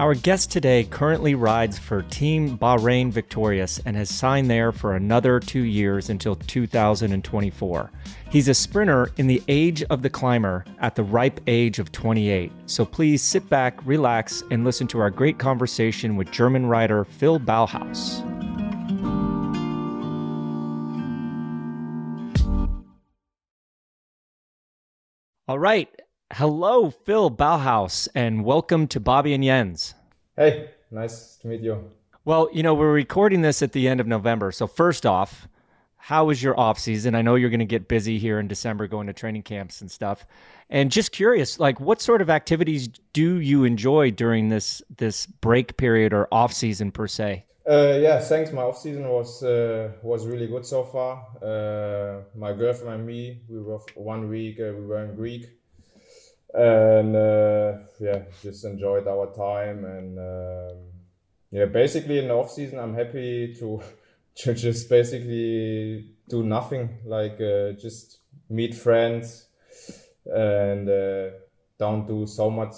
Our guest today currently rides for Team Bahrain Victorious and has signed there for another two years until 2024. He's a sprinter in the age of the climber at the ripe age of 28. So please sit back, relax, and listen to our great conversation with German rider Phil Bauhaus. All right. Hello, Phil Bauhaus, and welcome to Bobby and Jens. Hey, nice to meet you. Well, you know, we're recording this at the end of November. So, first off, how was your off season? I know you're going to get busy here in December going to training camps and stuff. And just curious, like what sort of activities do you enjoy during this this break period or off season per se? Uh, yeah, thanks. My off season was uh, was really good so far. Uh, my girlfriend and me, we were one week. Uh, we were in Greek and uh, yeah, just enjoyed our time. And um, yeah, basically in the off season, I'm happy to to just basically do nothing, like uh, just meet friends and uh, don't do so much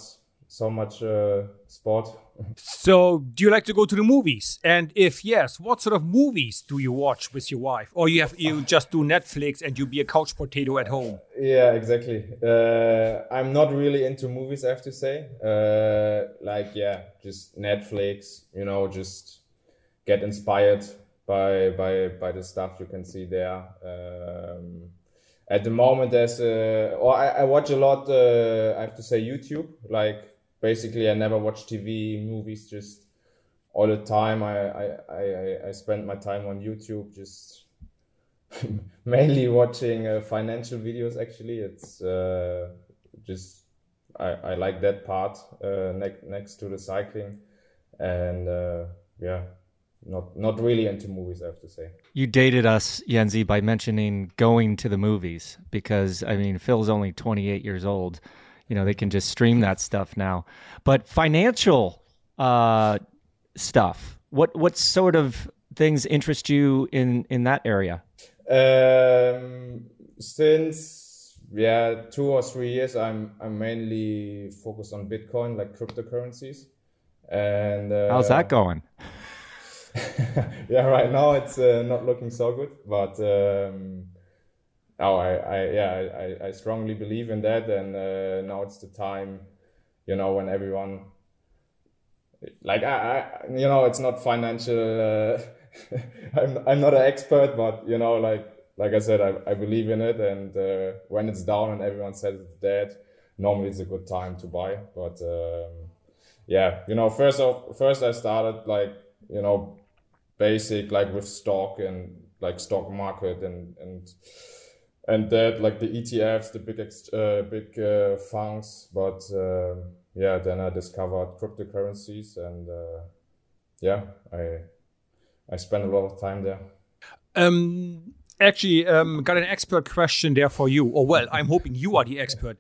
so much uh, sport so, do you like to go to the movies? And if yes, what sort of movies do you watch with your wife? Or you have you just do Netflix and you be a couch potato at home? Yeah, exactly. Uh, I'm not really into movies, I have to say. Uh, like, yeah, just Netflix. You know, just get inspired by by by the stuff you can see there. Um, at the moment, there's uh, or I, I watch a lot. Uh, I have to say YouTube, like basically I never watch TV, movies, just all the time. I I I, I spend my time on YouTube, just mainly watching uh, financial videos. Actually, it's uh, just I, I like that part uh, ne- next to the cycling, and uh, yeah, not not really into movies. I have to say. You dated us, Jensie, by mentioning going to the movies because I mean Phil's only 28 years old you know they can just stream that stuff now. But financial uh, stuff, what what sort of things interest you in in that area? Um, since yeah, two or three years, I'm I'm mainly focused on Bitcoin, like cryptocurrencies. And uh, how's that going? yeah, right now it's uh, not looking so good, but um, oh, I, I yeah, I, I strongly believe in that, and uh, now it's the time, you know, when everyone, like I, I you know, it's not financial. Uh, I'm I'm not an expert, but you know, like like I said, I, I believe in it, and uh, when it's down and everyone says it's dead, normally it's a good time to buy. But um, yeah, you know, first of first I started like you know, basic like with stock and like stock market and and and that like the ETFs, the big uh, big uh, funds. But uh, yeah, then I discovered cryptocurrencies, and uh, yeah, I I spent a lot of time there. Um, actually, um, got an expert question there for you. Or well, I'm hoping you are the expert.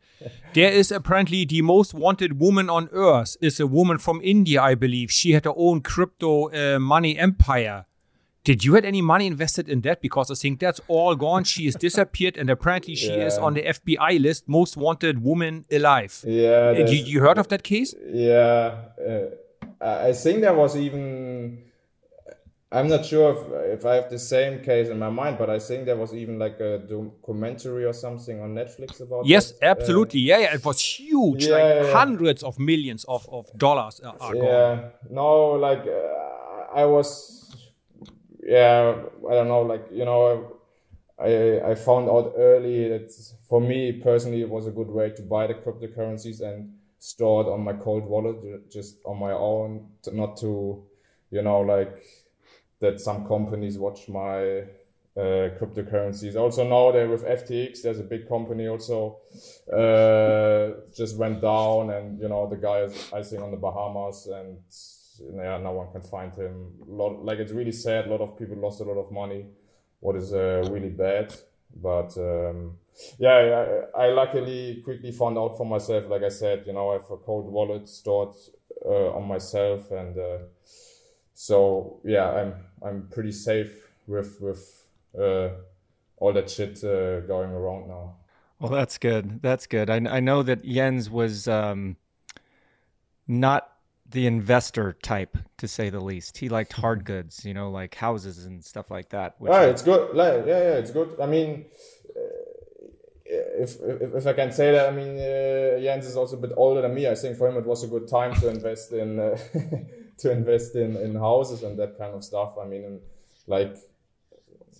there is apparently the most wanted woman on earth is a woman from India, I believe. She had her own crypto uh, money empire. Did you had any money invested in that? Because I think that's all gone. She has disappeared, and apparently she yeah. is on the FBI list, most wanted woman alive. Yeah, uh, you, you heard of that case? Yeah, uh, I think there was even. I'm not sure if, if I have the same case in my mind, but I think there was even like a documentary or something on Netflix about. Yes, that. absolutely. Uh, yeah, yeah, it was huge. Yeah, like yeah, hundreds of millions of, of dollars are, are yeah. gone. No, like uh, I was yeah, I don't know, like you know, I I found out early that for me personally it was a good way to buy the cryptocurrencies and store it on my cold wallet just on my own, not to, you know, like that some companies watch my uh, cryptocurrencies. Also now there with FTX, there's a big company also uh, just went down, and you know the guy is I think on the Bahamas, and yeah, no one can find him. Lot, like it's really sad. A lot of people lost a lot of money, what is uh, really bad. But um, yeah, I, I, luckily quickly found out for myself. Like I said, you know, I have a cold wallet stored uh, on myself, and uh, so yeah, I'm I'm pretty safe with with uh, all that shit uh, going around now. Well, that's good. That's good. I, I know that Jens was um, not the investor type, to say the least. He liked hard goods, you know, like houses and stuff like that. Which ah, it's good. Like, yeah, yeah, it's good. I mean, uh, if, if, if I can say that, I mean, uh, Jens is also a bit older than me. I think for him it was a good time to invest in uh, to invest in, in houses and that kind of stuff. I mean, like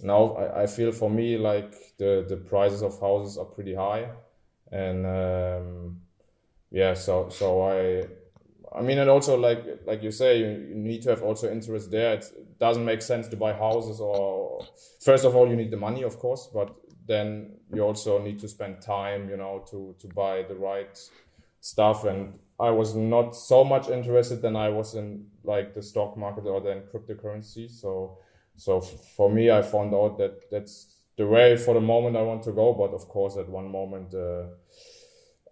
now I, I feel for me like the the prices of houses are pretty high, and um, yeah, so so I I mean, and also like like you say, you, need to have also interest there. It doesn't make sense to buy houses, or first of all, you need the money, of course, but then you also need to spend time, you know, to to buy the right stuff. And I was not so much interested than I was in like the stock market or then cryptocurrency. So so for me, I found out that that's the way for the moment I want to go. But of course, at one moment, uh,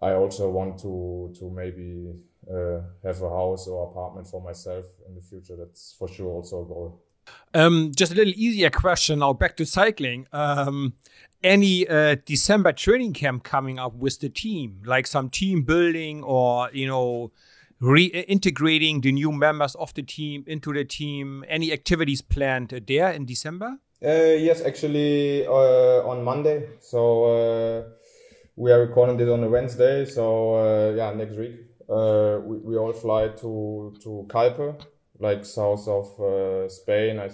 I also want to to maybe uh, have a house or apartment for myself in the future. That's for sure also a goal. Um, just a little easier question now. Back to cycling. Um, any uh, December training camp coming up with the team, like some team building or you know, reintegrating the new members of the team into the team? Any activities planned there in December? Uh, yes, actually uh, on Monday. So uh, we are recording this on a Wednesday. So uh, yeah, next week uh, we, we all fly to to Calpe, like south of uh, Spain. I,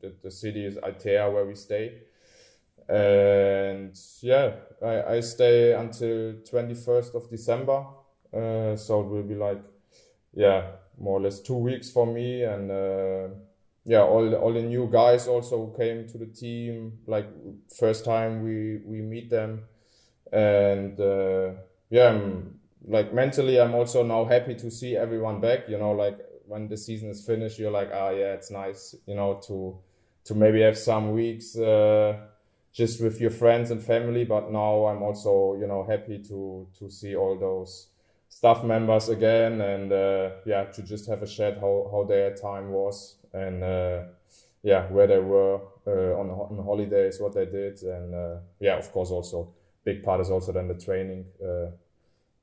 the, the city is Altea where we stay. And yeah, I, I stay until 21st of December. Uh, so it will be like, yeah, more or less two weeks for me. And uh, yeah, all all the new guys also came to the team. Like first time we we meet them, and uh, yeah, I'm like mentally i'm also now happy to see everyone back you know like when the season is finished you're like ah yeah it's nice you know to to maybe have some weeks uh, just with your friends and family but now i'm also you know happy to to see all those staff members again and uh, yeah to just have a chat how, how their time was and uh, yeah where they were uh, on, on holidays what they did and uh, yeah of course also big part is also then the training uh,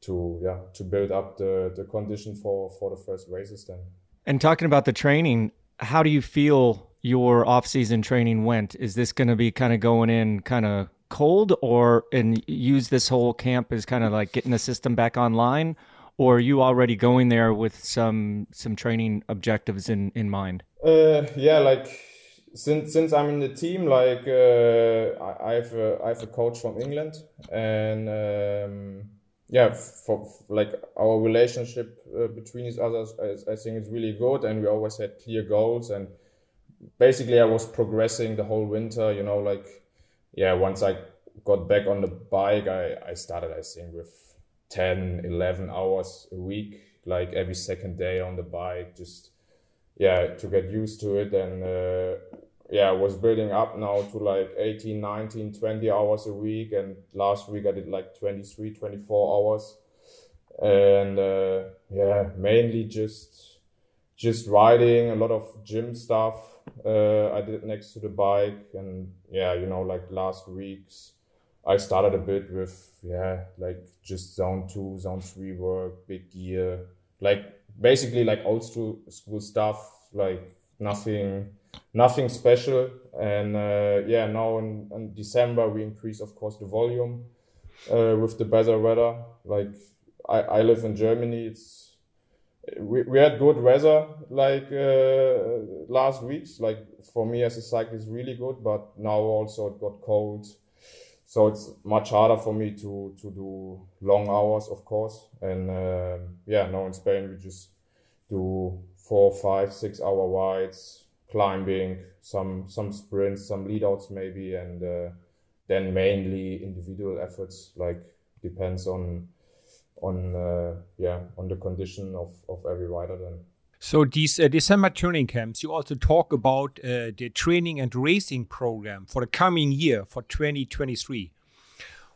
to yeah to build up the the condition for for the first races then. And talking about the training, how do you feel your off-season training went? Is this going to be kind of going in kind of cold or and use this whole camp as kind of like getting the system back online or are you already going there with some some training objectives in in mind? Uh yeah, like since since I'm in the team, like uh, I, I have a, I have a coach from England, and um, yeah, for, like our relationship uh, between each other, I, I think it's really good, and we always had clear goals. And basically, I was progressing the whole winter. You know, like yeah, once I got back on the bike, I I started I think with 10, 11 hours a week, like every second day on the bike, just yeah to get used to it and uh, yeah, was building up now to like 18, 19, 20 hours a week. And last week I did like 23, 24 hours. And uh, yeah, mainly just just riding, a lot of gym stuff. Uh, I did next to the bike. And yeah, you know, like last weeks, I started a bit with, yeah, like just zone two, zone three work, big gear, like basically like old school, school stuff, like nothing nothing special. And uh, yeah, now in, in, December we increase, of course, the volume uh, with the better weather. Like I, I live in Germany, it's we, we had good weather like uh, last weeks. Like for me as a cyclist, really good. But now also it got cold, so it's much harder for me to to do long hours, of course. And um, yeah, now in Spain we just do four, five, six hour rides climbing, some some sprints, some leadouts maybe, and uh, then mainly individual efforts. Like depends on on uh, yeah on the condition of of every rider then. So these uh, December training camps, you also talk about uh, the training and racing program for the coming year for 2023.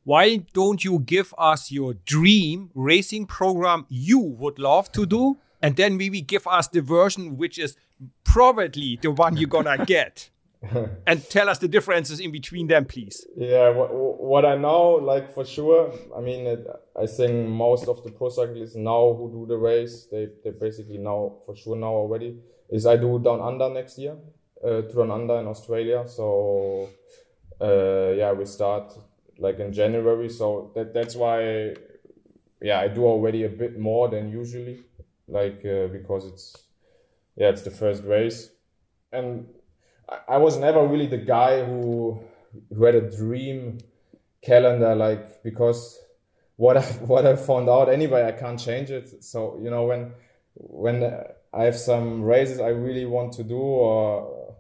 Why don't you give us your dream racing program you would love to do, and then maybe give us the version which is probably the one you're gonna get. and tell us the differences in between them, please. Yeah, what, what I know, like for sure, I mean, it, I think most of the pro cyclists now who do the race, they, they basically know for sure now already, is I do down under next year, uh, to down under in Australia. So, uh, yeah, we start like in January. So that that's why, yeah, I do already a bit more than usually, like uh, because it's, yeah, it's the first race, and I was never really the guy who who had a dream calendar like because what I what I found out anyway I can't change it. So you know when when I have some races I really want to do or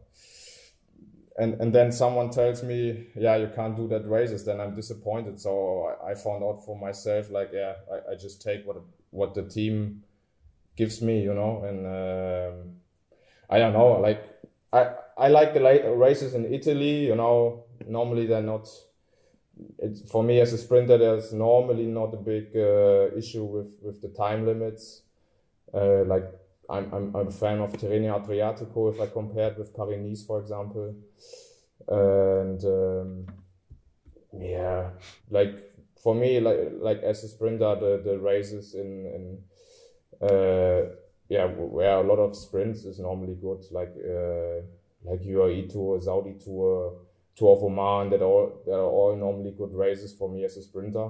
and and then someone tells me yeah you can't do that races then I'm disappointed. So I, I found out for myself like yeah I, I just take what what the team gives me you know and um, I don't know like I I like the races in Italy. You know, normally they're not. It's, for me as a sprinter, there's normally not a big uh, issue with, with the time limits. Uh, like I'm, I'm, I'm a fan of Tirreno Adriatico if I compare it with Paris Nice, for example. And um, yeah, like for me, like like as a sprinter, the, the races in in uh, yeah where a lot of sprints is normally good. Like uh, like UAE Tour, Saudi Tour, Tour of Oman, that all that are all normally good races for me as a sprinter.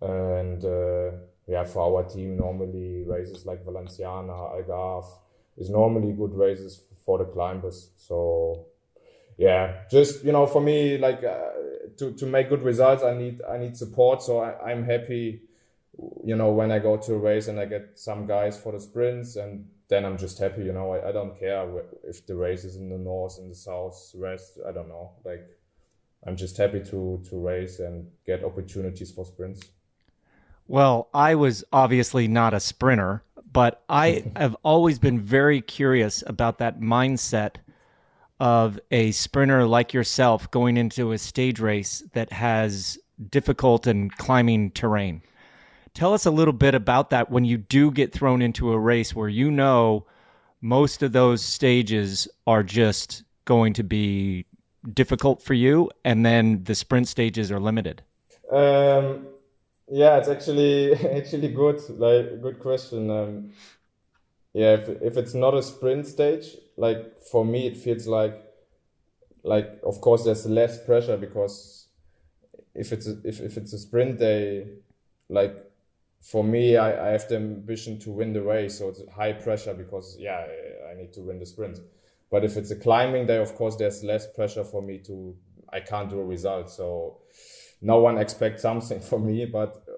And uh, yeah, for our team, normally races like Valenciana, Algarve is normally good races for the climbers. So yeah, just you know, for me, like uh, to to make good results, I need I need support. So I, I'm happy, you know, when I go to a race and I get some guys for the sprints and then I'm just happy, you know. I, I don't care if the race is in the north, in the south, west. I don't know. Like, I'm just happy to to race and get opportunities for sprints. Well, I was obviously not a sprinter, but I have always been very curious about that mindset of a sprinter like yourself going into a stage race that has difficult and climbing terrain. Tell us a little bit about that when you do get thrown into a race where you know most of those stages are just going to be difficult for you, and then the sprint stages are limited. Um, yeah, it's actually actually good. Like good question. Um, yeah, if if it's not a sprint stage, like for me, it feels like like of course there's less pressure because if it's a, if if it's a sprint day, like for me, I, I have the ambition to win the race, so it's high pressure because yeah, I need to win the sprint. But if it's a climbing day, of course, there's less pressure for me to. I can't do a result, so no one expects something from me. But uh,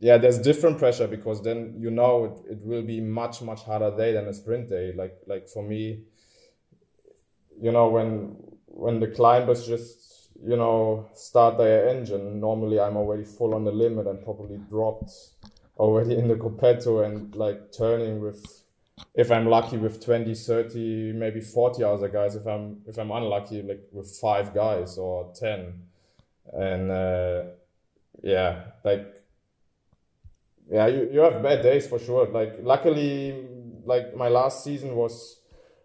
yeah, there's different pressure because then you know it, it will be much much harder day than a sprint day. Like like for me, you know when when the climbers just you know start their engine, normally I'm already full on the limit and probably dropped already in the Gruppetto and like turning with if I'm lucky with 20, 30, maybe 40 other guys. If I'm if I'm unlucky, like with five guys or 10. And uh, yeah, like yeah, you, you have bad days for sure. Like luckily, like my last season was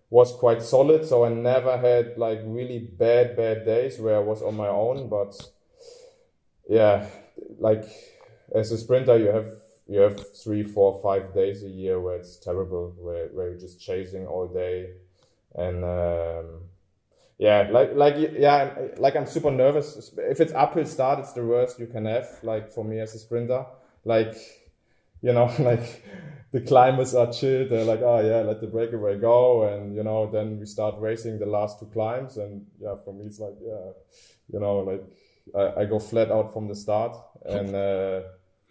was quite solid, so I never had like really bad bad days where I was on my own. But yeah, like as a sprinter, you have you have three, four, five days a year where it's terrible, where, where you're just chasing all day, and um, yeah, like like yeah, like I'm super nervous. If it's uphill start, it's the worst you can have. Like for me as a sprinter, like you know, like the climbers are chilled. They're like, oh yeah, let the breakaway go, and you know, then we start racing the last two climbs, and yeah, for me it's like yeah, you know, like I, I go flat out from the start, and. Uh,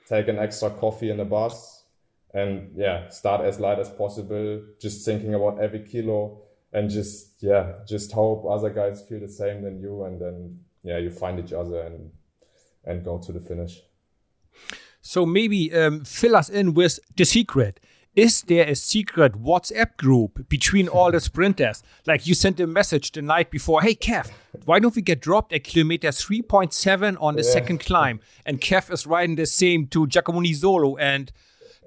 take an extra coffee in the bus and yeah start as light as possible just thinking about every kilo and just yeah just hope other guys feel the same than you and then yeah you find each other and and go to the finish so maybe um, fill us in with the secret is there a secret WhatsApp group between all the sprinters? Like you sent a message the night before, hey Kev, why don't we get dropped at kilometer 3.7 on the yeah. second climb? And Kev is riding the same to Giacomo Nizzolo and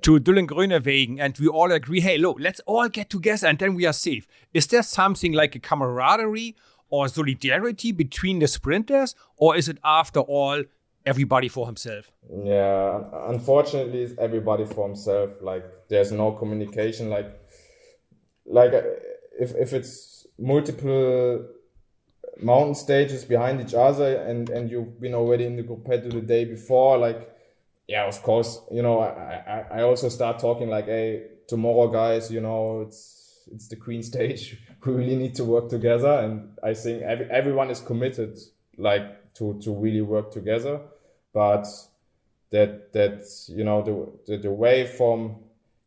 to Dylan and we all agree, hey, look, let's all get together and then we are safe. Is there something like a camaraderie? or solidarity between the sprinters, or is it after all everybody for himself? Yeah, unfortunately, it's everybody for himself. Like there's no communication. Like, like uh, if if it's multiple mountain stages behind each other and and you've been already in the gruppetto the day before like yeah of course you know I, I i also start talking like hey tomorrow guys you know it's it's the queen stage we really need to work together and i think every, everyone is committed like to to really work together but that that you know the the, the way from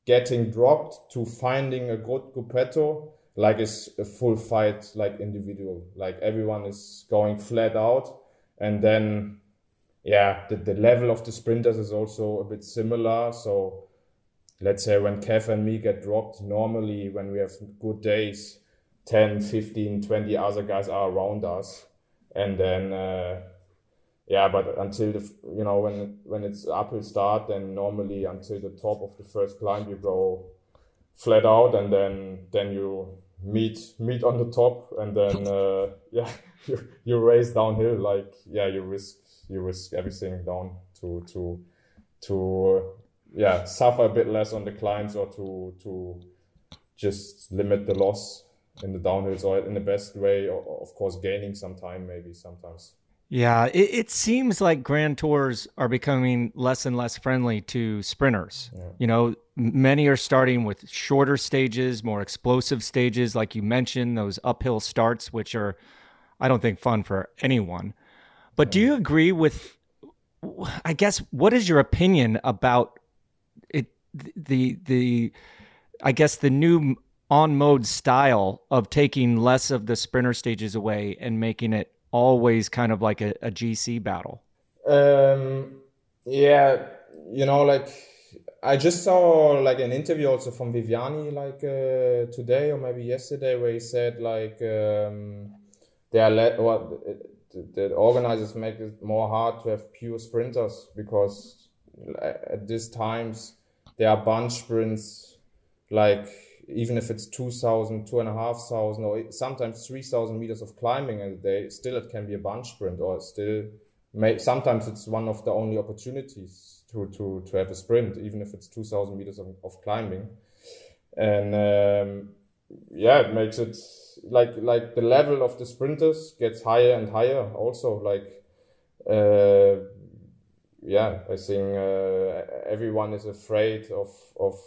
getting dropped to finding a good gruppetto like is a full fight like individual. Like everyone is going flat out and then yeah the, the level of the sprinters is also a bit similar. So let's say when kev and me get dropped normally when we have good days 10 15 20 other guys are around us and then uh, yeah but until the you know when when it's uphill start then normally until the top of the first climb you go flat out and then then you meet meet on the top and then uh, yeah you, you race downhill. Like yeah you risk you risk everything down to to to yeah suffer a bit less on the climbs or to to just limit the loss in the downhills or in the best way or, of course gaining some time maybe sometimes yeah, it, it, seems like Grand Tours are becoming less and less friendly to sprinters. Yeah. You know, many are starting with shorter stages, more explosive stages, like you mentioned, those uphill starts, which are, I don't think, fun for anyone. But do you agree with, I guess, what is your opinion about it, the, the, I guess, the new on mode style of taking less of the sprinter stages away and making it always kind of like a, a GC battle? Um, yeah, you know, like I just saw like an interview also from Viviani like uh, today or maybe yesterday where he said like um, they are let what the, the organizers make it more hard to have pure sprinters because at these times there are bunch sprints like even if it's 2,000, 2,500, or sometimes 3,000 meters of climbing a day, still it can be a bunch sprint, or still, may, sometimes it's one of the only opportunities to, to, to have a sprint, even if it's 2,000 meters of, of climbing. And um, yeah, it makes it like like the level of the sprinters gets higher and higher. Also, like uh, yeah, I think uh, everyone is afraid of of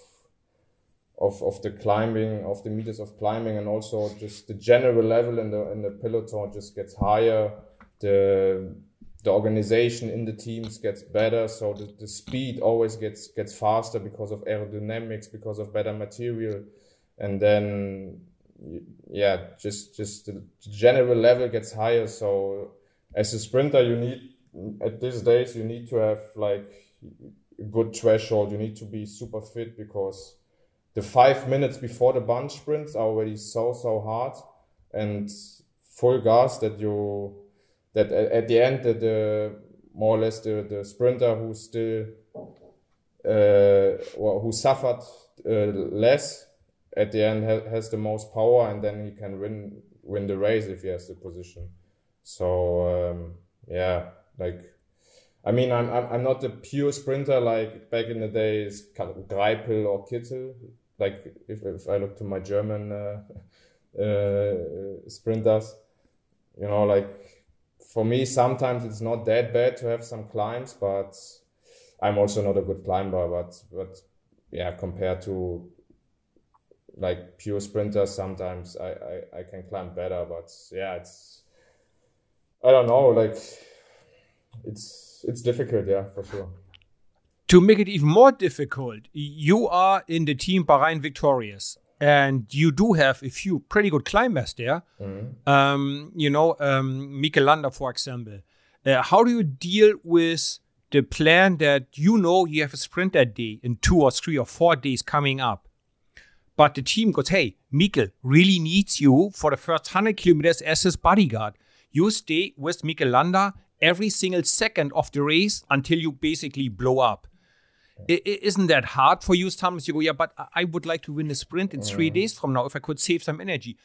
of, of the climbing, of the meters of climbing, and also just the general level in the in the peloton just gets higher. The the organization in the teams gets better, so the, the speed always gets gets faster because of aerodynamics, because of better material, and then yeah, just just the general level gets higher. So as a sprinter, you need at these days you need to have like a good threshold. You need to be super fit because the five minutes before the bunch sprints are already so so hard and full gas that you that at the end the, the more or less the, the sprinter who still uh, well, who suffered uh, less at the end ha- has the most power and then he can win win the race if he has the position. So um, yeah like I mean, I'm, I'm I'm not a pure sprinter like back in the days, Greipel or Kittel like if, if I look to my German uh, uh, sprinters, you know, like for me, sometimes it's not that bad to have some climbs, but I'm also not a good climber. But but yeah, compared to like pure sprinters, sometimes I, I, I can climb better. But yeah, it's I don't know, like it's it's difficult, yeah, for sure to make it even more difficult, you are in the team Bahrain Victorious, and you do have a few pretty good climbers there. Mm-hmm. Um, you know, um, Mikel Landa, for example. Uh, how do you deal with the plan that you know you have a sprint that day in two or three or four days coming up? But the team goes, hey, Mikel really needs you for the first 100 kilometers as his bodyguard. You stay with Mikel Landa every single second of the race until you basically blow up. Isn't that hard for you sometimes? You go, yeah, but I would like to win a sprint in three days from now if I could save some energy.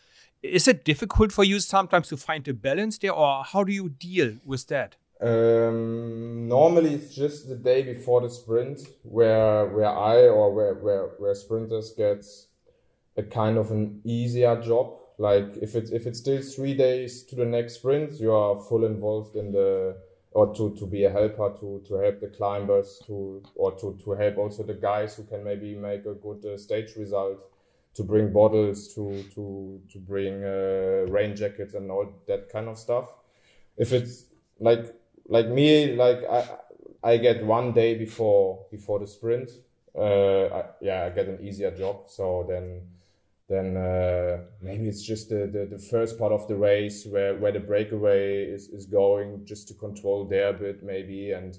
is it difficult for you sometimes to find a balance there, or how do you deal with that? Um, normally, it's just the day before the sprint where where I or where where, where sprinters get a kind of an easier job. Like if it's if it's still three days to the next sprint, you are full involved in the or to, to be a helper to, to help the climbers to or to, to help also the guys who can maybe make a good uh, stage result to bring bottles to to to bring uh, rain jackets and all that kind of stuff. If it's like like me like i i get one day before before the sprint uh I, yeah i get an easier job. So then then uh, maybe it's just the, the, the, first part of the race where, where the breakaway is, is going just to control their bit maybe. And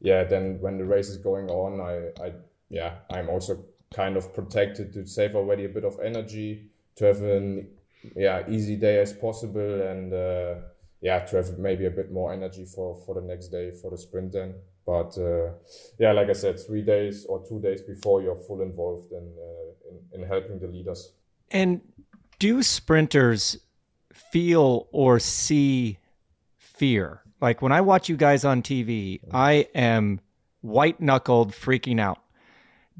yeah then when the race is going on I, I yeah I'm also kind of protected to save already a bit of energy to have an yeah easy day as possible and uh, yeah to have maybe a bit more energy for for the next day for the sprint then. But uh, yeah like I said three days or two days before you're full involved in, uh, in, in helping the leaders and do sprinters feel or see fear? Like when I watch you guys on TV, I am white knuckled freaking out.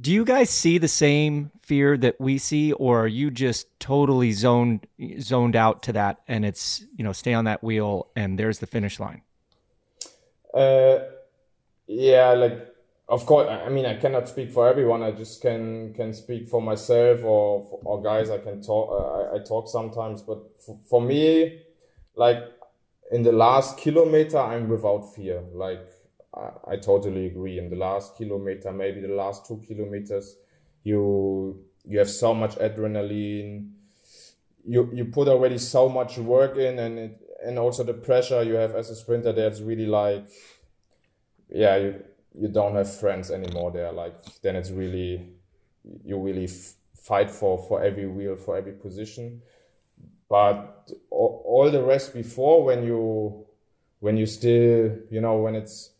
Do you guys see the same fear that we see, or are you just totally zoned zoned out to that and it's you know stay on that wheel and there's the finish line? Uh, yeah, like of course i mean i cannot speak for everyone. I just can can speak for myself or or guys. I can talk uh, I, I, talk sometimes but for, for me like in the last kilometer i'm without fear. Like I, I totally agree. In the last kilometer maybe the last two kilometers you you have so much adrenaline. You you put already so much work in and it, and also the pressure you have as a sprinter that's really like yeah you, you don't have friends anymore there. Like then it's really you really f- fight for for every wheel for every position. But all, all the rest before when you when you still you know when it's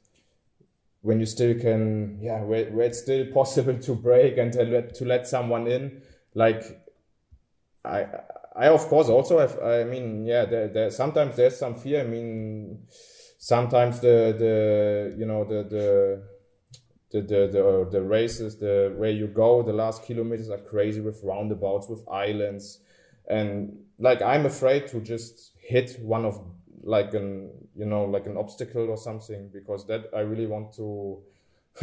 when you still can yeah where, where it's still possible to break and to let to let someone in like i i of course also have i mean yeah there, there sometimes there's some fear. I mean sometimes the the you know the the the the the, uh, the races the where you go the last kilometers are crazy with roundabouts with islands. And like i'm afraid to just hit one of like an you know like an obstacle or something because that i really want to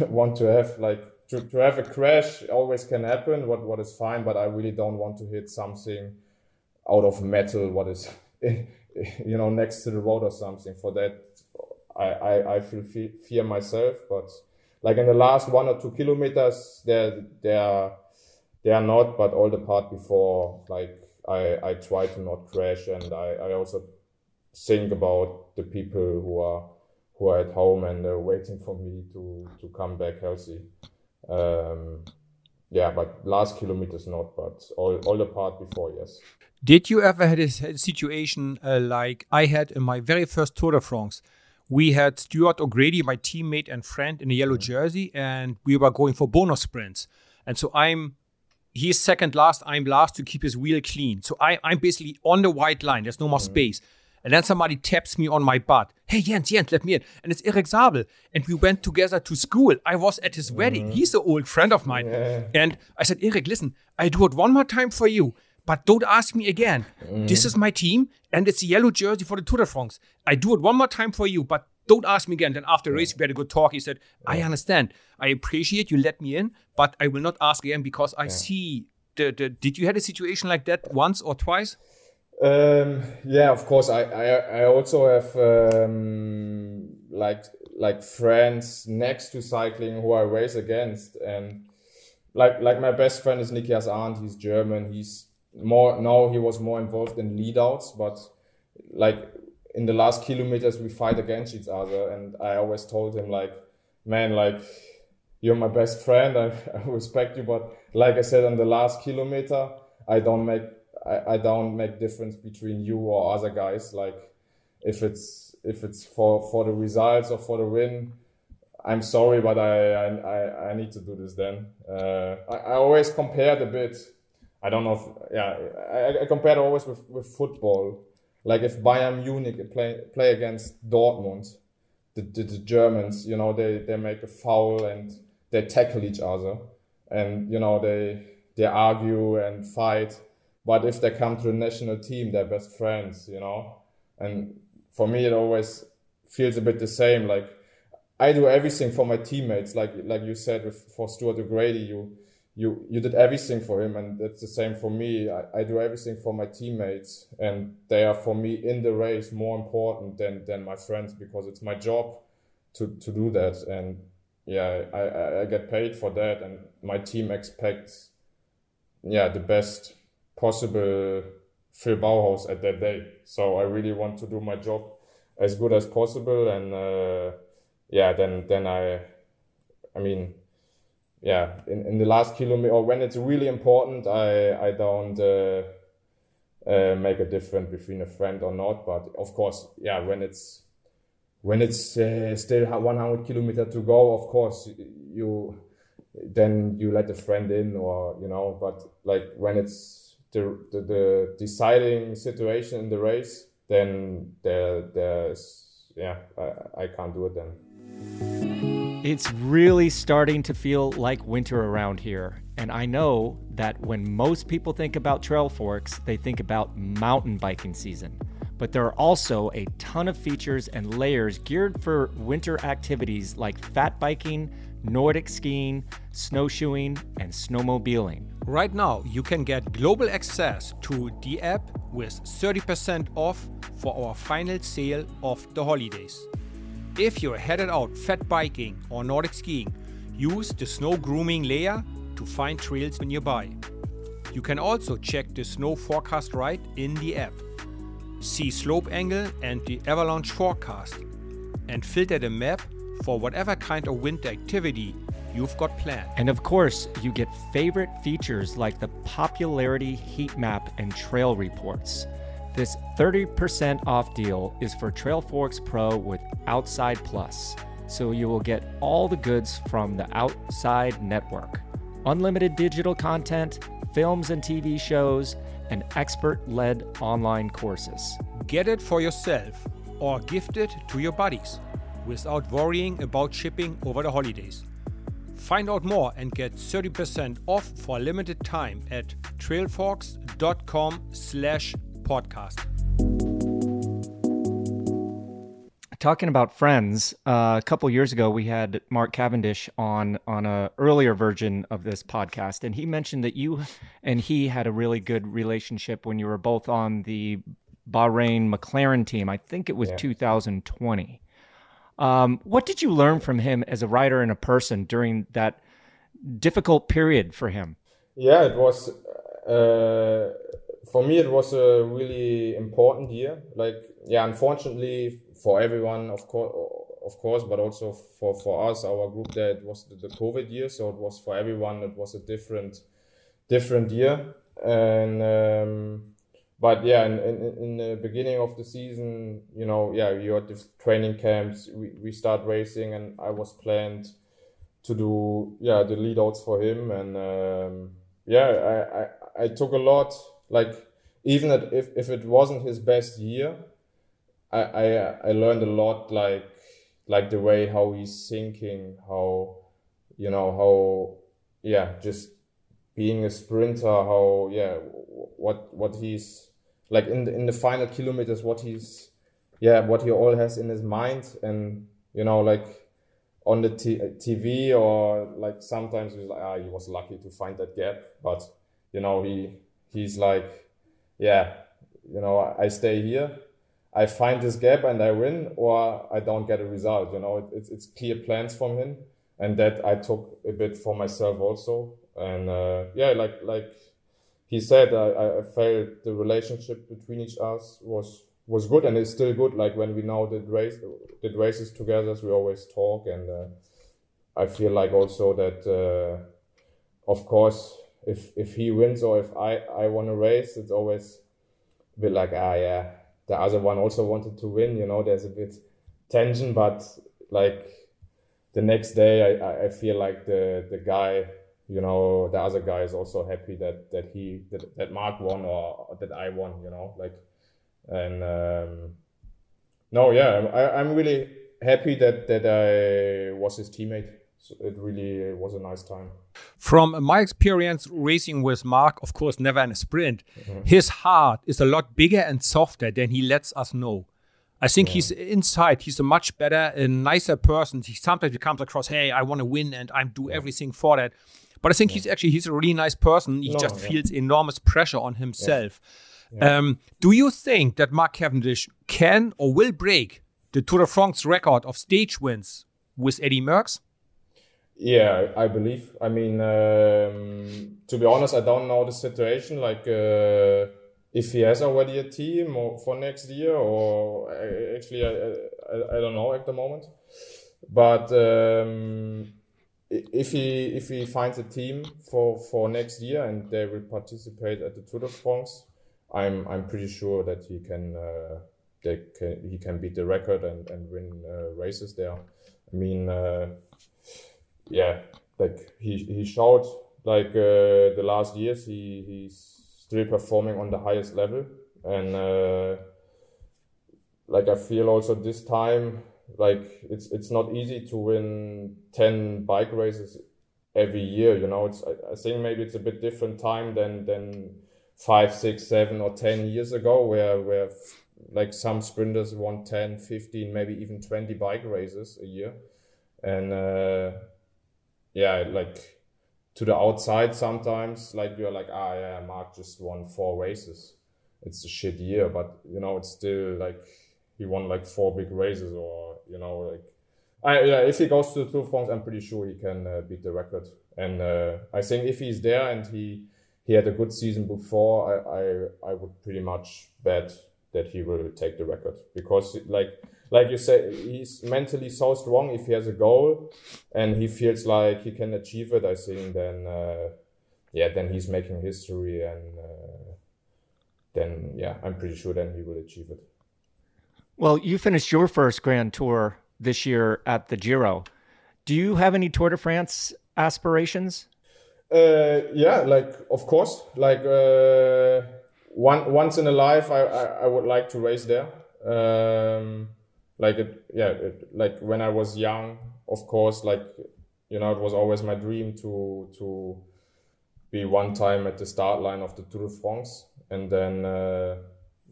want to have like to, to have a crash always can happen what what is fine but i really don't want to hit something out of metal what is you know next to the road or something. For that I, I, I feel fear myself, but like in the last one or two kilometers, they're, they are not, but all the part before, like I, I try to not crash and I, I also think about the people who are, who are at home and they're waiting for me to, to come back healthy. Um, yeah, but last kilometers not, but all, all the part before, yes. Did you ever had a situation uh, like I had in my very first Tour de France? We had Stuart O'Grady, my teammate and friend, in a yellow jersey, and we were going for bonus sprints. And so I'm he's second last, I'm last to keep his wheel clean. So I, I'm basically on the white line. There's no more mm-hmm. space. And then somebody taps me on my butt. Hey, Jens, Jens, let me in. And it's Erik Zabel. And we went together to school. I was at his wedding. He's an old friend of mine. Yeah. And I said, Erik, listen, I do it one more time for you but don't ask me again. Mm. This is my team, and it's a yellow jersey for the Tour de France. I do it one more time for you, but don't ask me again. Then after the race, we had a good talk. He said, I understand. I appreciate you let me in, but I will not ask again because I see the, the. Did you had a situation like that once or twice? Um, yeah, of course. I, I, I also have um, like like friends next to cycling who I race against, and like like my best friend is Nikias Arndt. He's German. He's more now he was more involved in lead outs, but like in the last kilometers we fight against each other and I always told him like, man, like you're my best friend. I, I respect you, but like I said on the last kilometer, I don't make I, I don't make difference between you or other guys. Like if it's if it's for for the results or for the win, I'm sorry, but I I I, I need to do this then. Uh, I, I always compared a bit I don't know. If, yeah, I, I compare always with, with football. Like if Bayern Munich play play against Dortmund, the, the, the Germans, you know, they, they make a foul and they tackle each other, and you know they they argue and fight. But if they come to the national team, they're best friends, you know. And for me, it always feels a bit the same. Like I do everything for my teammates. Like like you said with, for Stuart O'Grady, you you you did everything for him, and that's the same for me. I, I do everything for my teammates, and they are for me in the race more important than than my friends because it's my job to to do that. And yeah, I I get paid for that, and my team expects yeah the best possible Phil Bauhaus at that day. So I really want to do my job as good as possible, and uh, yeah, then then I, I mean, yeah, in, in the last kilometer or when it's really important, I I don't uh, uh, make a difference between a friend or not. But of course, yeah, when it's when it's uh, still 100 kilometer to go, of course you then you let a friend in or you know. But like when it's the the, the deciding situation in the race, then there there's yeah I, I can't do it then. It's really starting to feel like winter around here. And I know that when most people think about Trailforks, they think about mountain biking season. But there are also a ton of features and layers geared for winter activities like fat biking, Nordic skiing, snowshoeing, and snowmobiling. Right now, you can get global access to the app with 30% off for our final sale of the holidays. If you're headed out fat biking or Nordic skiing, use the snow grooming layer to find trails nearby. You can also check the snow forecast right in the app. See slope angle and the avalanche forecast, and filter the map for whatever kind of winter activity you've got planned. And of course, you get favorite features like the popularity heat map and trail reports. This 30% off deal is for Trail Trailforks Pro with Outside Plus, so you will get all the goods from the Outside Network unlimited digital content, films and TV shows, and expert led online courses. Get it for yourself or gift it to your buddies without worrying about shipping over the holidays. Find out more and get 30% off for a limited time at trailforks.com slash podcast. Talking about friends, uh, a couple years ago we had Mark Cavendish on on a earlier version of this podcast, and he mentioned that you and he had a really good relationship when you were both on the Bahrain McLaren team. I think it was yeah. 2020. Um, what did you learn from him as a writer and a person during that difficult period for him? Yeah, it was. Uh, for me, it was a really important year. Like, yeah, unfortunately for everyone, of course, of course, but also for for us, our group, there it was the, the COVID year, so it was for everyone. It was a different different year, and um, but yeah, in, in, in, the beginning of the season, you know, yeah, you had the training camps. We we start racing, and I was planned to do yeah the lead outs for him, and um, yeah, I, I I took a lot like even if if it wasn't his best year, I I I learned a lot like like the way how he's thinking, how you know how yeah just being a sprinter, how yeah what what he's like in the in the final kilometers, what he's yeah what he all has in his mind, and you know like on the t- TV or like sometimes he's like ah he was lucky to find that gap, but you know he he's like, yeah, you know, I stay here, I find this gap and I win, or I don't get a result. You know, it's it's clear plans from him, and that I took a bit for myself also. And uh, yeah, like like he said, I, I felt the relationship between each us was was good and it's still good. Like when we now did race did races together, we always talk, and uh, I feel like also that, uh, of course, if if he wins or if I I want to race, it's always a bit like ah yeah, the other one also wanted to win. You know, there's a bit tension, but like the next day, I I feel like the the guy you know the other guy is also happy that that he that, that Mark won or that I won. You know, like and um, no, yeah, I, I'm really happy that that I was his teammate. So it really was a nice time. From my experience racing with Mark, of course, never in a sprint, mm-hmm. his heart is a lot bigger and softer than he lets us know. I think yeah. he's inside. He's a much better and nicer person. He sometimes comes across, "Hey, I want to win, and I do everything for that." But I think yeah. he's actually he's a really nice person. He no, just yeah. feels enormous pressure on himself. Um, do you think that Mark Cavendish can or will break the Tour de France record of stage wins with Eddy Merckx? Yeah, I believe. I mean, um, to be honest, I don't know the situation. Like, uh, if he has already a team or for next year, or actually, I, I, I don't know at the moment. But um, if he if he finds a team for for next year and they will participate at the Tour de France, I'm I'm pretty sure that he can uh, they can he can beat the record and and win uh, races there. I mean, uh, yeah, like he he showed like uh, the last years he he's still performing on the highest level and uh, like I feel also this time like it's it's not easy to win 10 bike races every year you know it's I, I think maybe it's a bit different time than than five, six, seven, or 10 years ago, where, where like some sprinters won 10, 15, maybe even 20 bike races a year. And uh, yeah, like to the outside, sometimes like you're like, ah, yeah, Mark just won four races. It's a shit year, but you know, it's still like he won like four big races, or you know, like I, yeah, if he goes to the Tour de France, I'm pretty sure he can uh, beat the record. And uh, I think if he's there and he he had a good season before, I, I, I would pretty much bet that he will take the record because like like you say he's mentally so strong if he has a goal and he feels like he can achieve it i think then uh, yeah then he's making history and uh, then yeah i'm pretty sure then he will achieve it. Well you finished your first grand tour this year at the giro. Do you have any tour de france aspirations? Uh, yeah, like of course, like uh, one once in a life, I, I, I would like to race there. Um, like it, yeah, it, like when I was young, of course, like you know, it was always my dream to to be one time at the start line of the Tour de France, and then uh,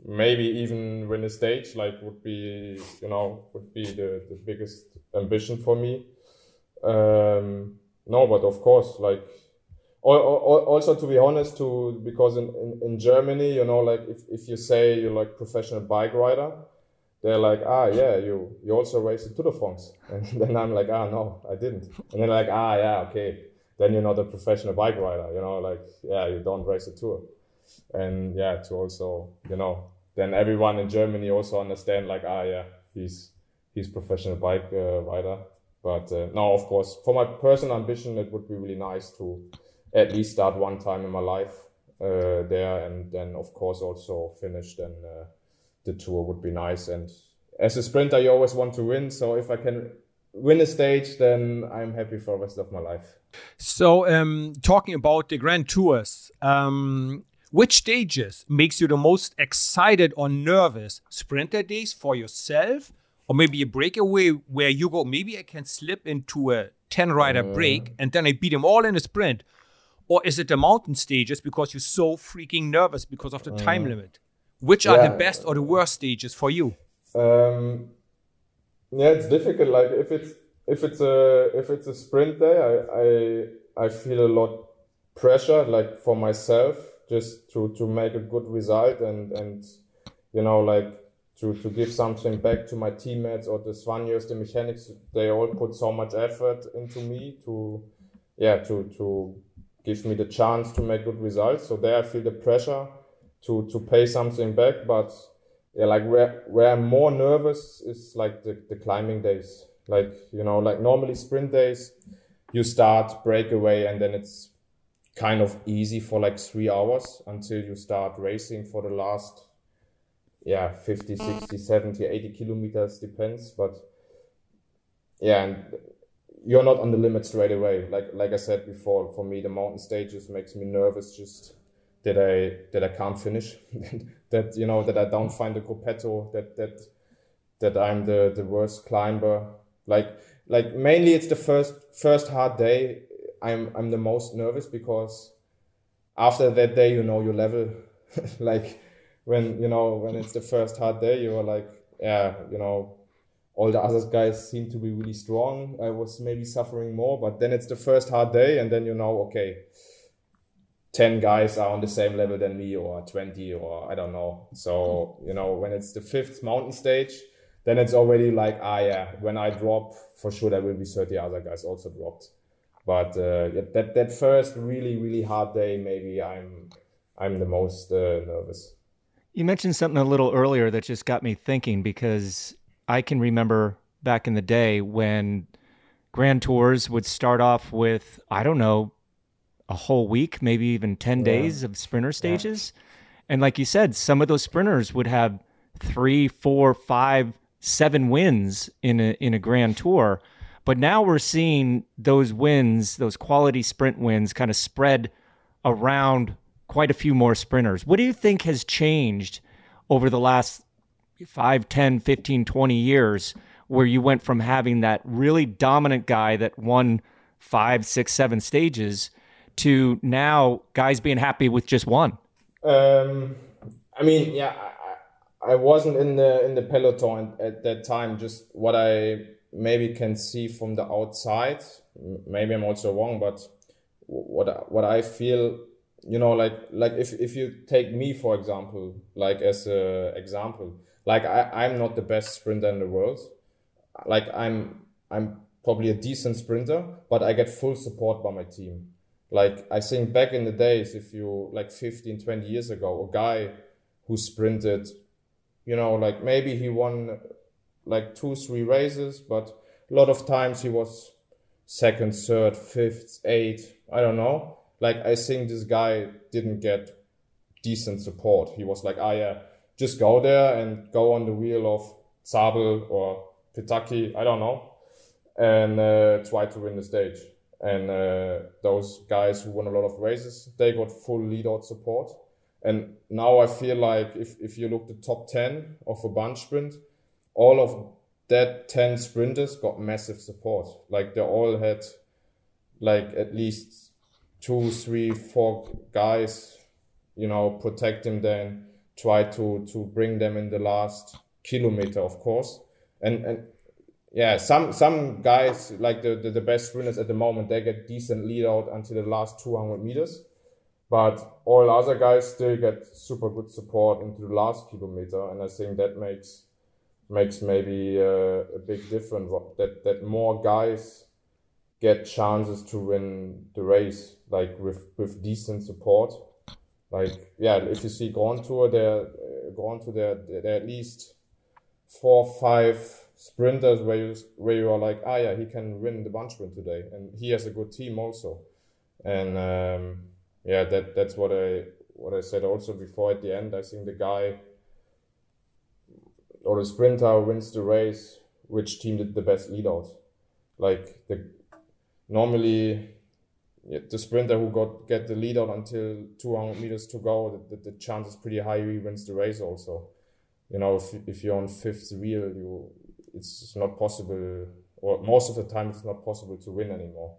maybe even win a stage. Like would be you know would be the the biggest ambition for me. Um, no, but of course, like also to be honest to because in, in, in, germany you know like if, if you say you're like professional bike rider they're like ah yeah you you also race the france and then i'm like ah no i didn't. And they're like ah yeah okay. Then you're not a professional bike rider you know like yeah you don't race the tour. And yeah to also you know then everyone in germany also understand like ah yeah he's he's professional bike uh, rider. But uh, no of course for my personal ambition it would be really nice to at least start one time in my life uh, there, and then of course also finish. Then uh, the tour would be nice. And as a sprinter, you always want to win. So if I can win a stage, then I'm happy for the rest of my life. So um, talking about the Grand Tours. Um, which stages makes you the most excited or nervous? Sprinter days for yourself, or maybe a breakaway where you go, maybe I can slip into a 10 rider uh, break and then I beat them all in a sprint? Or is it the mountain stages because you're so freaking nervous because of the time mm. limit? Which are yeah. the best or the worst stages for you? Um, yeah, it's difficult. Like if it's if it's a if it's a sprint day, I I I feel a lot pressure like for myself just to to make a good result and and you know like to to give something back to my teammates or the soigneurs, the mechanics. They all put so much effort into me to yeah to to give me the chance to make good results. So there I feel the pressure to to pay something back. But yeah, like where where I'm more nervous is like the, the climbing days. Like, you know, like normally sprint days, you start breakaway and then it's kind of easy for like three hours until you start racing for the last yeah 50 60 70 80 kilometers depends but yeah and you're not on the limit straight away. Like like I said before, for me the mountain stages makes me nervous just that I that I can't finish. that you know that I don't find the gruppetto, that that that I'm the the worst climber. Like like mainly it's the first first hard day. I'm I'm the most nervous because after that day you know your level. like when you know when it's the first hard day, you're like yeah you know all the other guys seem to be really strong. I was maybe suffering more, but then it's the first hard day, and then you know, okay, 10 guys are on the same level than me, or 20, or I don't know. So, you know, when it's the fifth mountain stage, then it's already like, ah, yeah, when I drop, for sure there will be 30 other guys also dropped. But uh, that, that first really, really hard day, maybe I'm, I'm the most uh, nervous. You mentioned something a little earlier that just got me thinking because I can remember back in the day when grand tours would start off with, I don't know, a whole week, maybe even 10 yeah. days of sprinter stages. Yeah. And like you said, some of those sprinters would have three, four, five, seven wins in a in a grand tour. But now we're seeing those wins, those quality sprint wins, kind of spread around quite a few more sprinters. What do you think has changed over the last 5, 10, 15, 20 years where you went from having that really dominant guy that won five, six, seven stages to now guys being happy with just one? Um, I mean, yeah, I, I wasn't in the in the peloton at that time. Just what I maybe can see from the outside. Maybe I'm also wrong, but what what I feel, you know, like like if if you take me for example, like as a example, like I, I'm not the best sprinter in the world. Like I'm I'm probably a decent sprinter, but I get full support by my team. Like I think back in the days, if you like 15, 20 years ago, a guy who sprinted, you know, like maybe he won like two, three races, but a lot of times he was second, third, fifth, eighth, I don't know. Like I think this guy didn't get decent support. He was like, ah yeah, just go there and go on the wheel of Zabel or Petacchi, I don't know, and uh, try to win the stage. And uh, those guys who won a lot of races, they got full lead out support. And now I feel like if, if you look the top 10 of a bunch sprint, all of that 10 sprinters got massive support. Like they all had like at least two, three, four guys, you know, protect him then try to to bring them in the last kilometer, of course. And and yeah, some some guys like the, the, the best sprinters at the moment, they get decent lead out until the last 200 meters. But all other guys still get super good support into the last kilometer, and I think that makes makes maybe uh, a big difference. That that more guys get chances to win the race, like with with decent support like yeah, if you see Grand Tour, there uh, Grand Tour, there are at least four five sprinters where you where you are like, ah yeah, he can win the bunch sprint today, and he has a good team also, and um, yeah, that that's what I what I said also before at the end. I think the guy or the sprinter wins the race, which team did the best lead out. Like the normally the sprinter who got get the lead out until 200 meters to go, the, the, the chance is pretty high he wins the race. Also, you know, if if you're on fifth wheel, you it's not possible, or most of the time it's not possible to win anymore.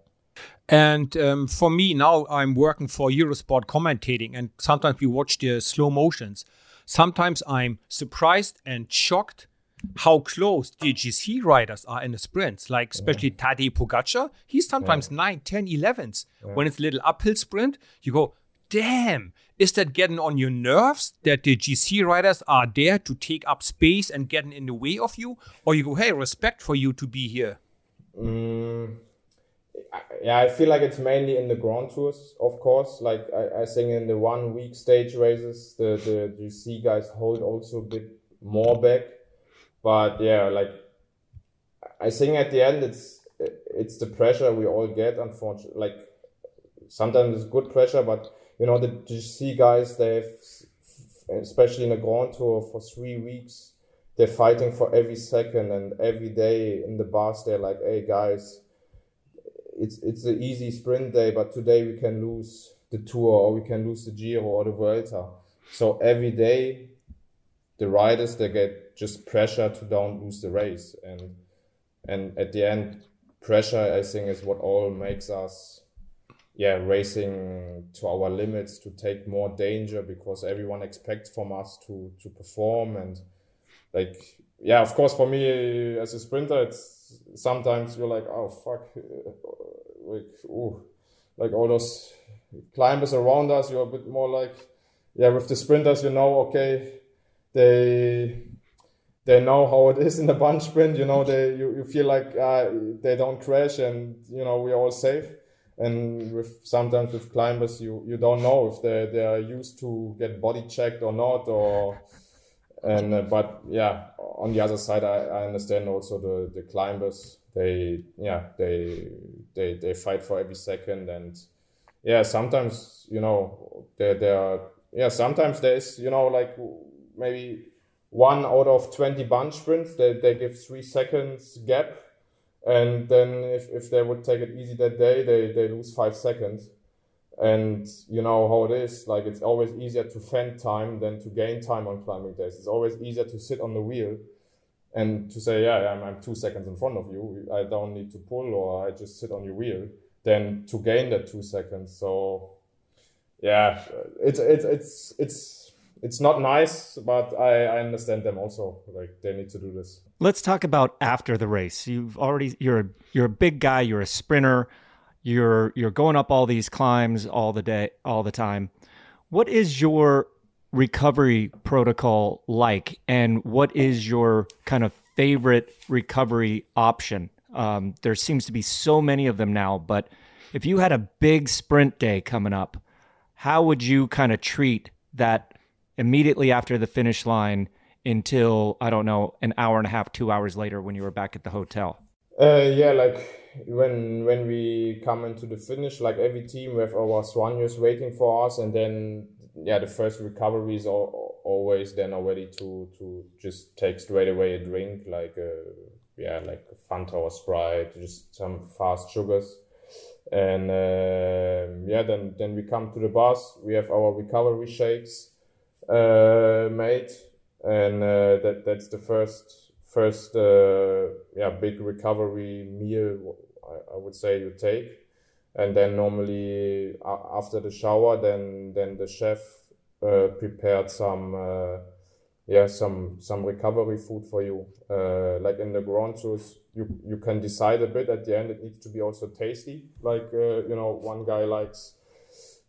And um, for me now, I'm working for Eurosport commentating, and sometimes we watch the slow motions. Sometimes I'm surprised and shocked how close the GC riders are in the sprints, like especially yeah. Tadej Pogacar. He's sometimes yeah. 9, 10, 11s. Yeah. When it's a little uphill sprint, you go, damn, is that getting on your nerves that the GC riders are there to take up space and getting in the way of you? Or you go, hey, respect for you to be here? Mm, yeah, I feel like it's mainly in the Grand Tours, of course. Like I, I think in the one week stage races, the, the GC guys hold also a bit more back but yeah, like I think at the end it's it's the pressure we all get. Unfortunately, like sometimes it's good pressure, but you know the see, guys they've especially in a Grand Tour for three weeks they're fighting for every second and every day in the bars they're like, hey guys, it's it's an easy sprint day, but today we can lose the Tour or we can lose the Giro or the Vuelta. So every day, the riders they get just pressure to don't lose the race, and and at the end, pressure I think is what all makes us, yeah, racing to our limits to take more danger because everyone expects from us to to perform and like yeah, of course for me as a sprinter it's sometimes you're like oh fuck like ooh like all those climbers around us you're a bit more like yeah with the sprinters you know okay they they know how it is in the bunch sprint you know they you, you feel like uh, they don't crash and you know we're all safe and with sometimes with climbers you you don't know if they they are used to get body checked or not or and uh, but yeah on the other side I, I understand also the the climbers they yeah they they they fight for every second. And yeah sometimes you know there there are yeah sometimes there's you know like maybe one out of 20 bunch sprints they, they give three seconds gap and then if, if they would take it easy that day they, they lose five seconds. And you know how it is like it's always easier to fend time than to gain time on climbing days. It's always easier to sit on the wheel and to say yeah I'm, I'm two seconds in front of you. I don't need to pull or i just sit on your wheel than to gain that two seconds. So yeah it's it's it's it's it's not nice but I, I understand them also. Like they need to do this let's talk about after the race. You've already you're a, you're a big guy you're a sprinter you're you're going up all these climbs all the day all the time. What is your recovery protocol like and what is your kind of favorite recovery option? Um, there seems to be so many of them now but if you had a big sprint day coming up how would you kind of treat that immediately after the finish line until i don't know an hour and a half two hours later when you were back at the hotel uh, yeah like when when we come into the finish, like every team, we have our soigneurs waiting for us, and then yeah, the first recovery is always then already to to just take straight away a drink, like uh, yeah, like Fanta or Sprite, just some fast sugars, and uh, yeah, then then we come to the bus. We have our recovery shakes uh, made, and uh, that that's the first first uh, yeah big recovery meal I, I, would say you take. And then normally after the shower then then the chef uh, prepared some uh, yeah some some recovery food for you. Uh, like in the grand tours you you can decide a bit at the end. It needs to be also tasty. Like uh, you know one guy likes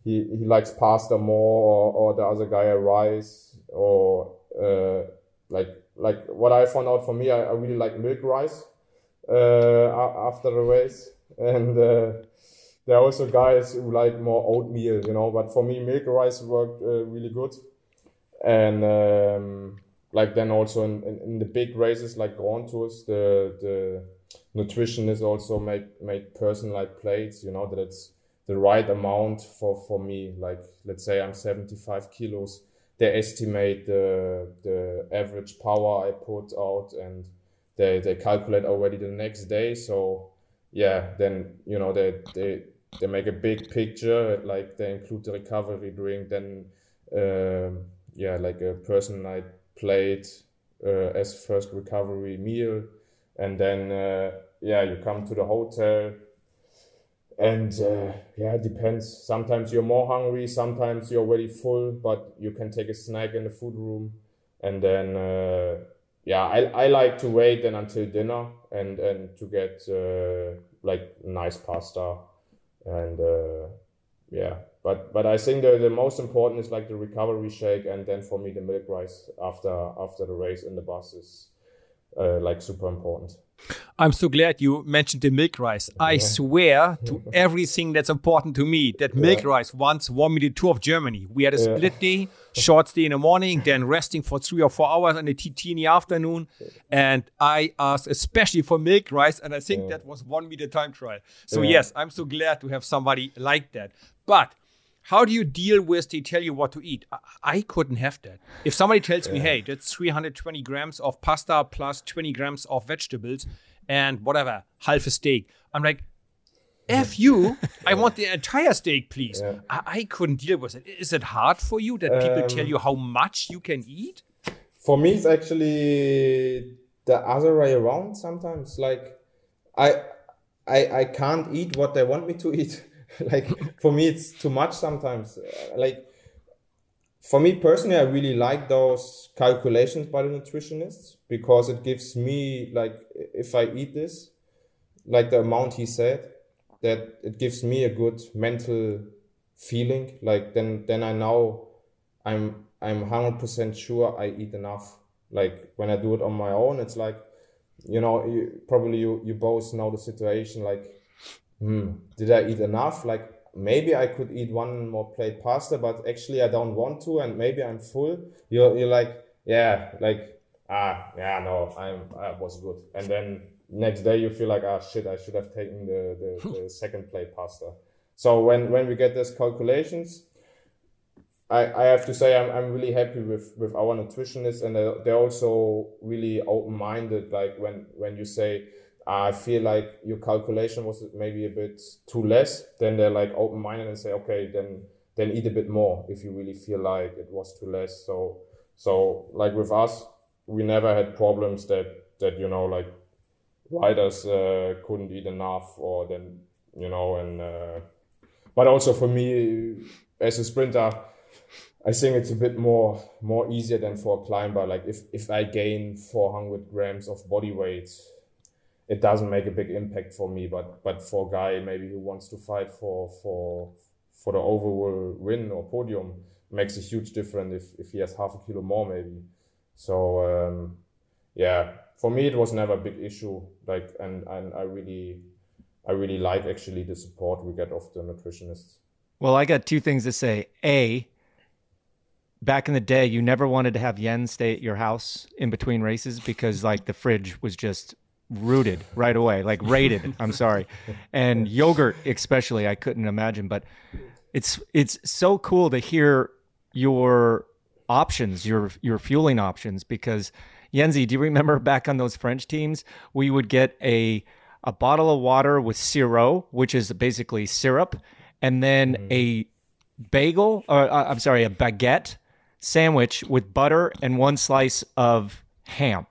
he, he likes pasta more or, or the other guy a rice or like like what I found out for me, I, I really like milk rice uh, after the race, and uh, there are also guys who like more oatmeal, you know. But for me, milk rice worked uh, really good, and um, like then also in, in, in, the big races like Grand Tours, the the nutrition is also make made personalized plates, you know, that it's the right amount for for me. Like let's say I'm 75 kilos they estimate the the average power I put out and they they calculate already the next day. So yeah, then you know they they they make a big picture like they include the recovery drink then um, yeah like a personalized plate uh, as first recovery meal and then uh, yeah you come to the hotel and uh, yeah it depends. Sometimes you're more hungry sometimes you're already full but you can take a snack in the food room. And then uh, yeah I, I like to wait then until dinner and and to get uh, like nice pasta. And uh, yeah but but i think the, the most important is like the recovery shake and then for me the milk rice after after the race in the bus is uh, like super important I'm so glad you mentioned the milk rice. I swear to everything that's important to me that milk rice once won me the tour of Germany. We had a split day, short stay in the morning, then resting for three or four hours and a TT in the afternoon. And I asked especially for milk rice, and I think that was won me the time trial. So yes, I'm so glad to have somebody like that. But how do you deal with they tell you what to eat? I, I couldn't have that. If somebody tells yeah. me, hey, that's 320 grams of pasta plus 20 grams of vegetables and whatever, half a steak, I'm like, F you, I want the entire steak, please. Yeah. I, I couldn't deal with it. Is it hard for you that people tell Um, you how much you can eat? For me, it's actually the other way around. Sometimes, like I, I, I can't eat what they want me to eat. like for me, it's too much sometimes. Uh, Like for me personally, I really like those calculations by the nutritionists because it gives me like if I eat this, like the amount he said, that it gives me a good mental feeling. Like then then I know I'm I'm hundred percent sure I eat enough. Like when I do it on my own, it's like you know you, probably you you both know the situation. Like, hmm, did I eat enough? Like maybe I could eat one more plate pasta, but actually I don't want to, and maybe I'm full. You're you're like yeah, like ah yeah no I'm I was good, and then next day you feel like ah shit I should have taken the the, the second plate pasta. So when when we get these calculations, I, I have to say I'm, I'm really happy with, with our nutritionists and they're, they're also really open minded. Like when, when you say, "Ah, I feel like your calculation was maybe a bit too less, then they're like open minded and say, okay, then, then eat a bit more if you really feel like it was too less. So, so like with us, we never had problems that, that, you know, like riders, uh, couldn't eat enough or then, you know, and, uh, but also for me as a sprinter, I think it's a bit more more easier than for a climber. Like if if I gain 400 grams of body weight, it doesn't make a big impact for me. But but for a guy maybe who wants to fight for for for the overall win or podium, makes a huge difference if if he has half a kilo more maybe. So um, yeah, for me it was never a big issue. Like and and I really I really like actually the support we get of the nutritionists. Well, I got two things to say. A, back in the day, you never wanted to have Jens stay at your house in between races because like the fridge was just rooted right away, like rated. I'm sorry, and yogurt especially, I couldn't imagine. But it's it's so cool to hear your options, your your fueling options, because Jensie, do you remember back on those French teams, we would get a a bottle of water with sirop, which is basically syrup, and then mm-hmm. a bagel, or uh, I'm sorry, a baguette sandwich with butter and one slice of ham.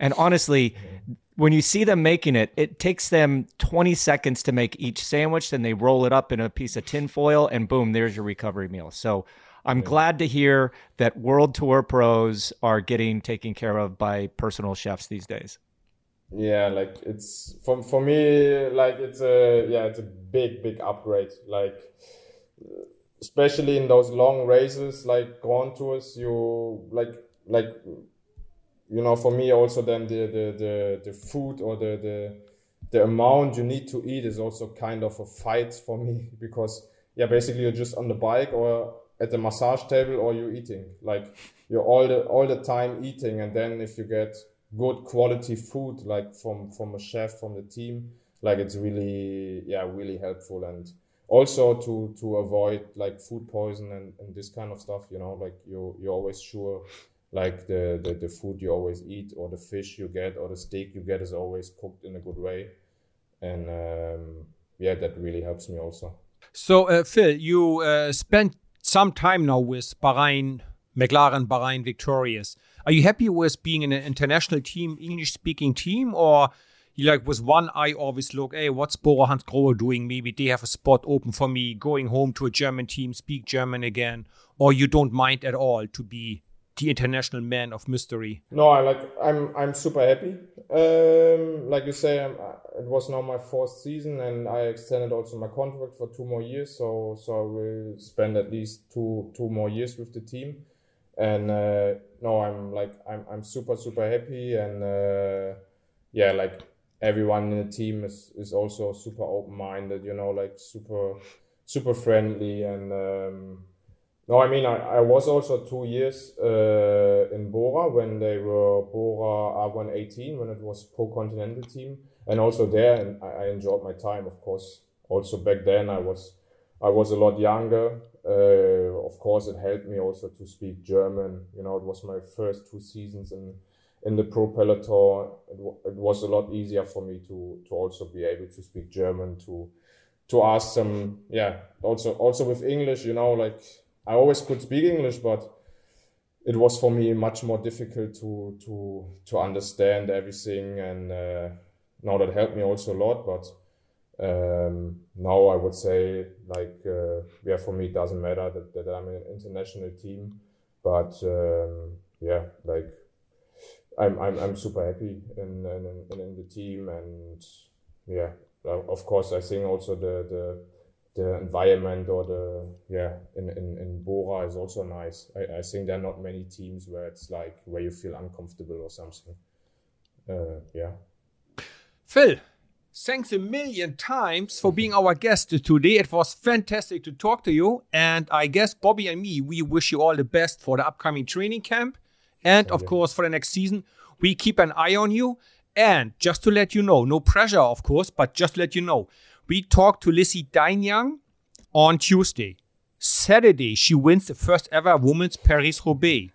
And honestly, mm-hmm. When you see them making it, it takes them 20 seconds to make each sandwich. Then they roll it up in a piece of tin foil, and boom, there's your recovery meal. So I'm glad to hear that World Tour pros are getting taken care of by personal chefs these days. yeah like it's for, for me like it's a yeah it's a big big upgrade like especially in those long races like grand tours you like like you know for me also then the the the, the food or the the the amount you need to eat is also kind of a fight for me because yeah basically you're just on the bike or at the massage table or you're eating. Like you're all the all the time eating and then if you get good quality food like from from a chef from the team like it's really yeah really helpful and also to to avoid like food poison and, and this kind of stuff you know like you you're always sure like the, the the food you always eat or the fish you get or the steak you get is always cooked in a good way and um, yeah that really helps me also So, uh, Phil, you uh, spent some time now with Bahrain, McLaren Bahrain Victorious. Are you happy with being in an international team, English speaking team, or you like with one eye always look, hey, what's Bora Hansgrohe doing? Maybe they have a spot open for me, going home to a German team, speak German again, or you don't mind at all to be the international man of mystery? No, I like I'm I'm super happy. Um, like you say, uh, it was now my fourth season, and I extended also my contract for two more years. So so I will spend at least two two more years with the team. And uh, no, I'm like I'm I'm super super happy, and uh, yeah, like everyone in the team is is also super open minded. You know, like super super friendly and. Um, no, I mean, I, I was also two years uh, in Bora when they were Bora Argon 18, when it was Pro Continental team. And also there, I, I enjoyed my time, of course. Also back then, I was I was a lot younger. Uh, of course, it helped me also to speak German. You know, it was my first two seasons in in the Pro Peloton. It, wa- it was a lot easier for me to to also be able to speak German to to ask some yeah also also with English you know like I always could speak English but it was for me much more difficult to to to understand everything. And uh, now that helped me also a lot but um, now I would say like uh, yeah for me it doesn't matter that, that I'm an international team but um, yeah like I'm, I'm I'm super happy in in, in, in the team. And yeah of course I think also the the the environment or the yeah in, in, in Bora is also nice. I, I think there are not many teams where it's like where you feel uncomfortable or something. Uh, yeah. Phil, thanks a million times for being our guest today. It was fantastic to talk to you. And I guess Bobby and me, we wish you all the best for the upcoming training camp. And of course, for the next season, we keep an eye on you. And just to let you know, no pressure, of course, but just let you know, we talked to Lizzie Deignan on Tuesday. Saturday, she wins the first ever women's Paris Roubaix.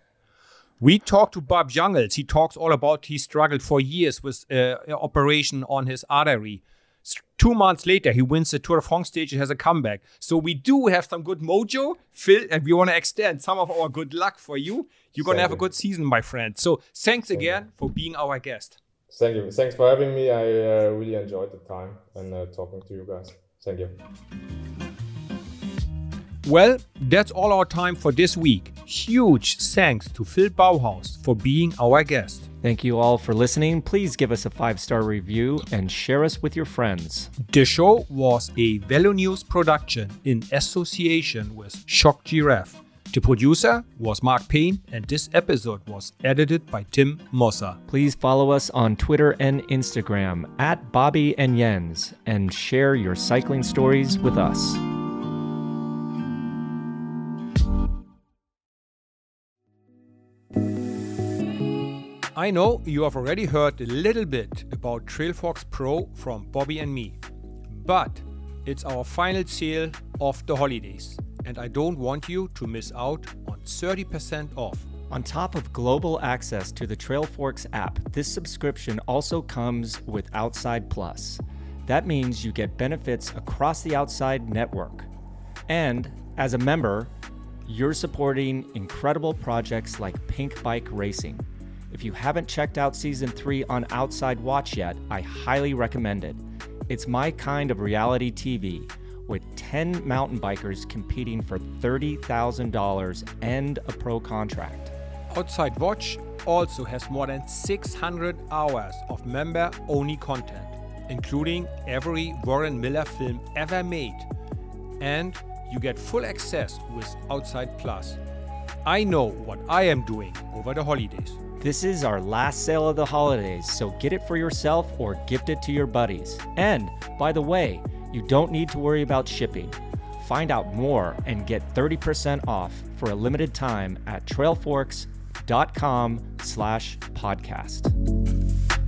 We talked to Bob Jungels. He talks all about he struggled for years with uh, operation on his artery. Two months later, he wins the Tour de France stage and has a comeback. So we do have some good mojo, Phil, and we want to extend some of our good luck for you. You're going to have a good season, my friend. So thanks again for being our guest. Thank you. Thanks for having me. I uh, really enjoyed the time and uh, talking to you guys. Thank you. Well, that's all our time for this week. Huge thanks to Phil Bauhaus for being our guest. Thank you all for listening. Please give us a five star review and share us with your friends. The show was a VeloNews production in association with Shocked Giraffe. The producer was Mark Payne, and this episode was edited by Tim Mossa. Please follow us on Twitter and Instagram at Bobby and Jens and share your cycling stories with us. I know you have already heard a little bit about Trailforks Pro from Bobby and me, but it's our final sale of the holidays and I don't want you to miss out on 30% off. On top of global access to the Trailforks app, this subscription also comes with Outside Plus. That means you get benefits across the Outside network. And as a member, you're supporting incredible projects like Pinkbike Racing. If you haven't checked out season 3 on Outside Watch yet, I highly recommend it. It's my kind of reality TV with 10 mountain bikers competing for $30,000 and a pro contract. Outside Watch also has more than 600 hours of member only content, including every Warren Miller film ever made. And you get full access with Outside Plus. I know what I am doing over the holidays. This is our last sale of the holidays, so get it for yourself or gift it to your buddies. And by the way, you don't need to worry about shipping. Find out more and get 30% off for a limited time at trailforks.com slash podcast.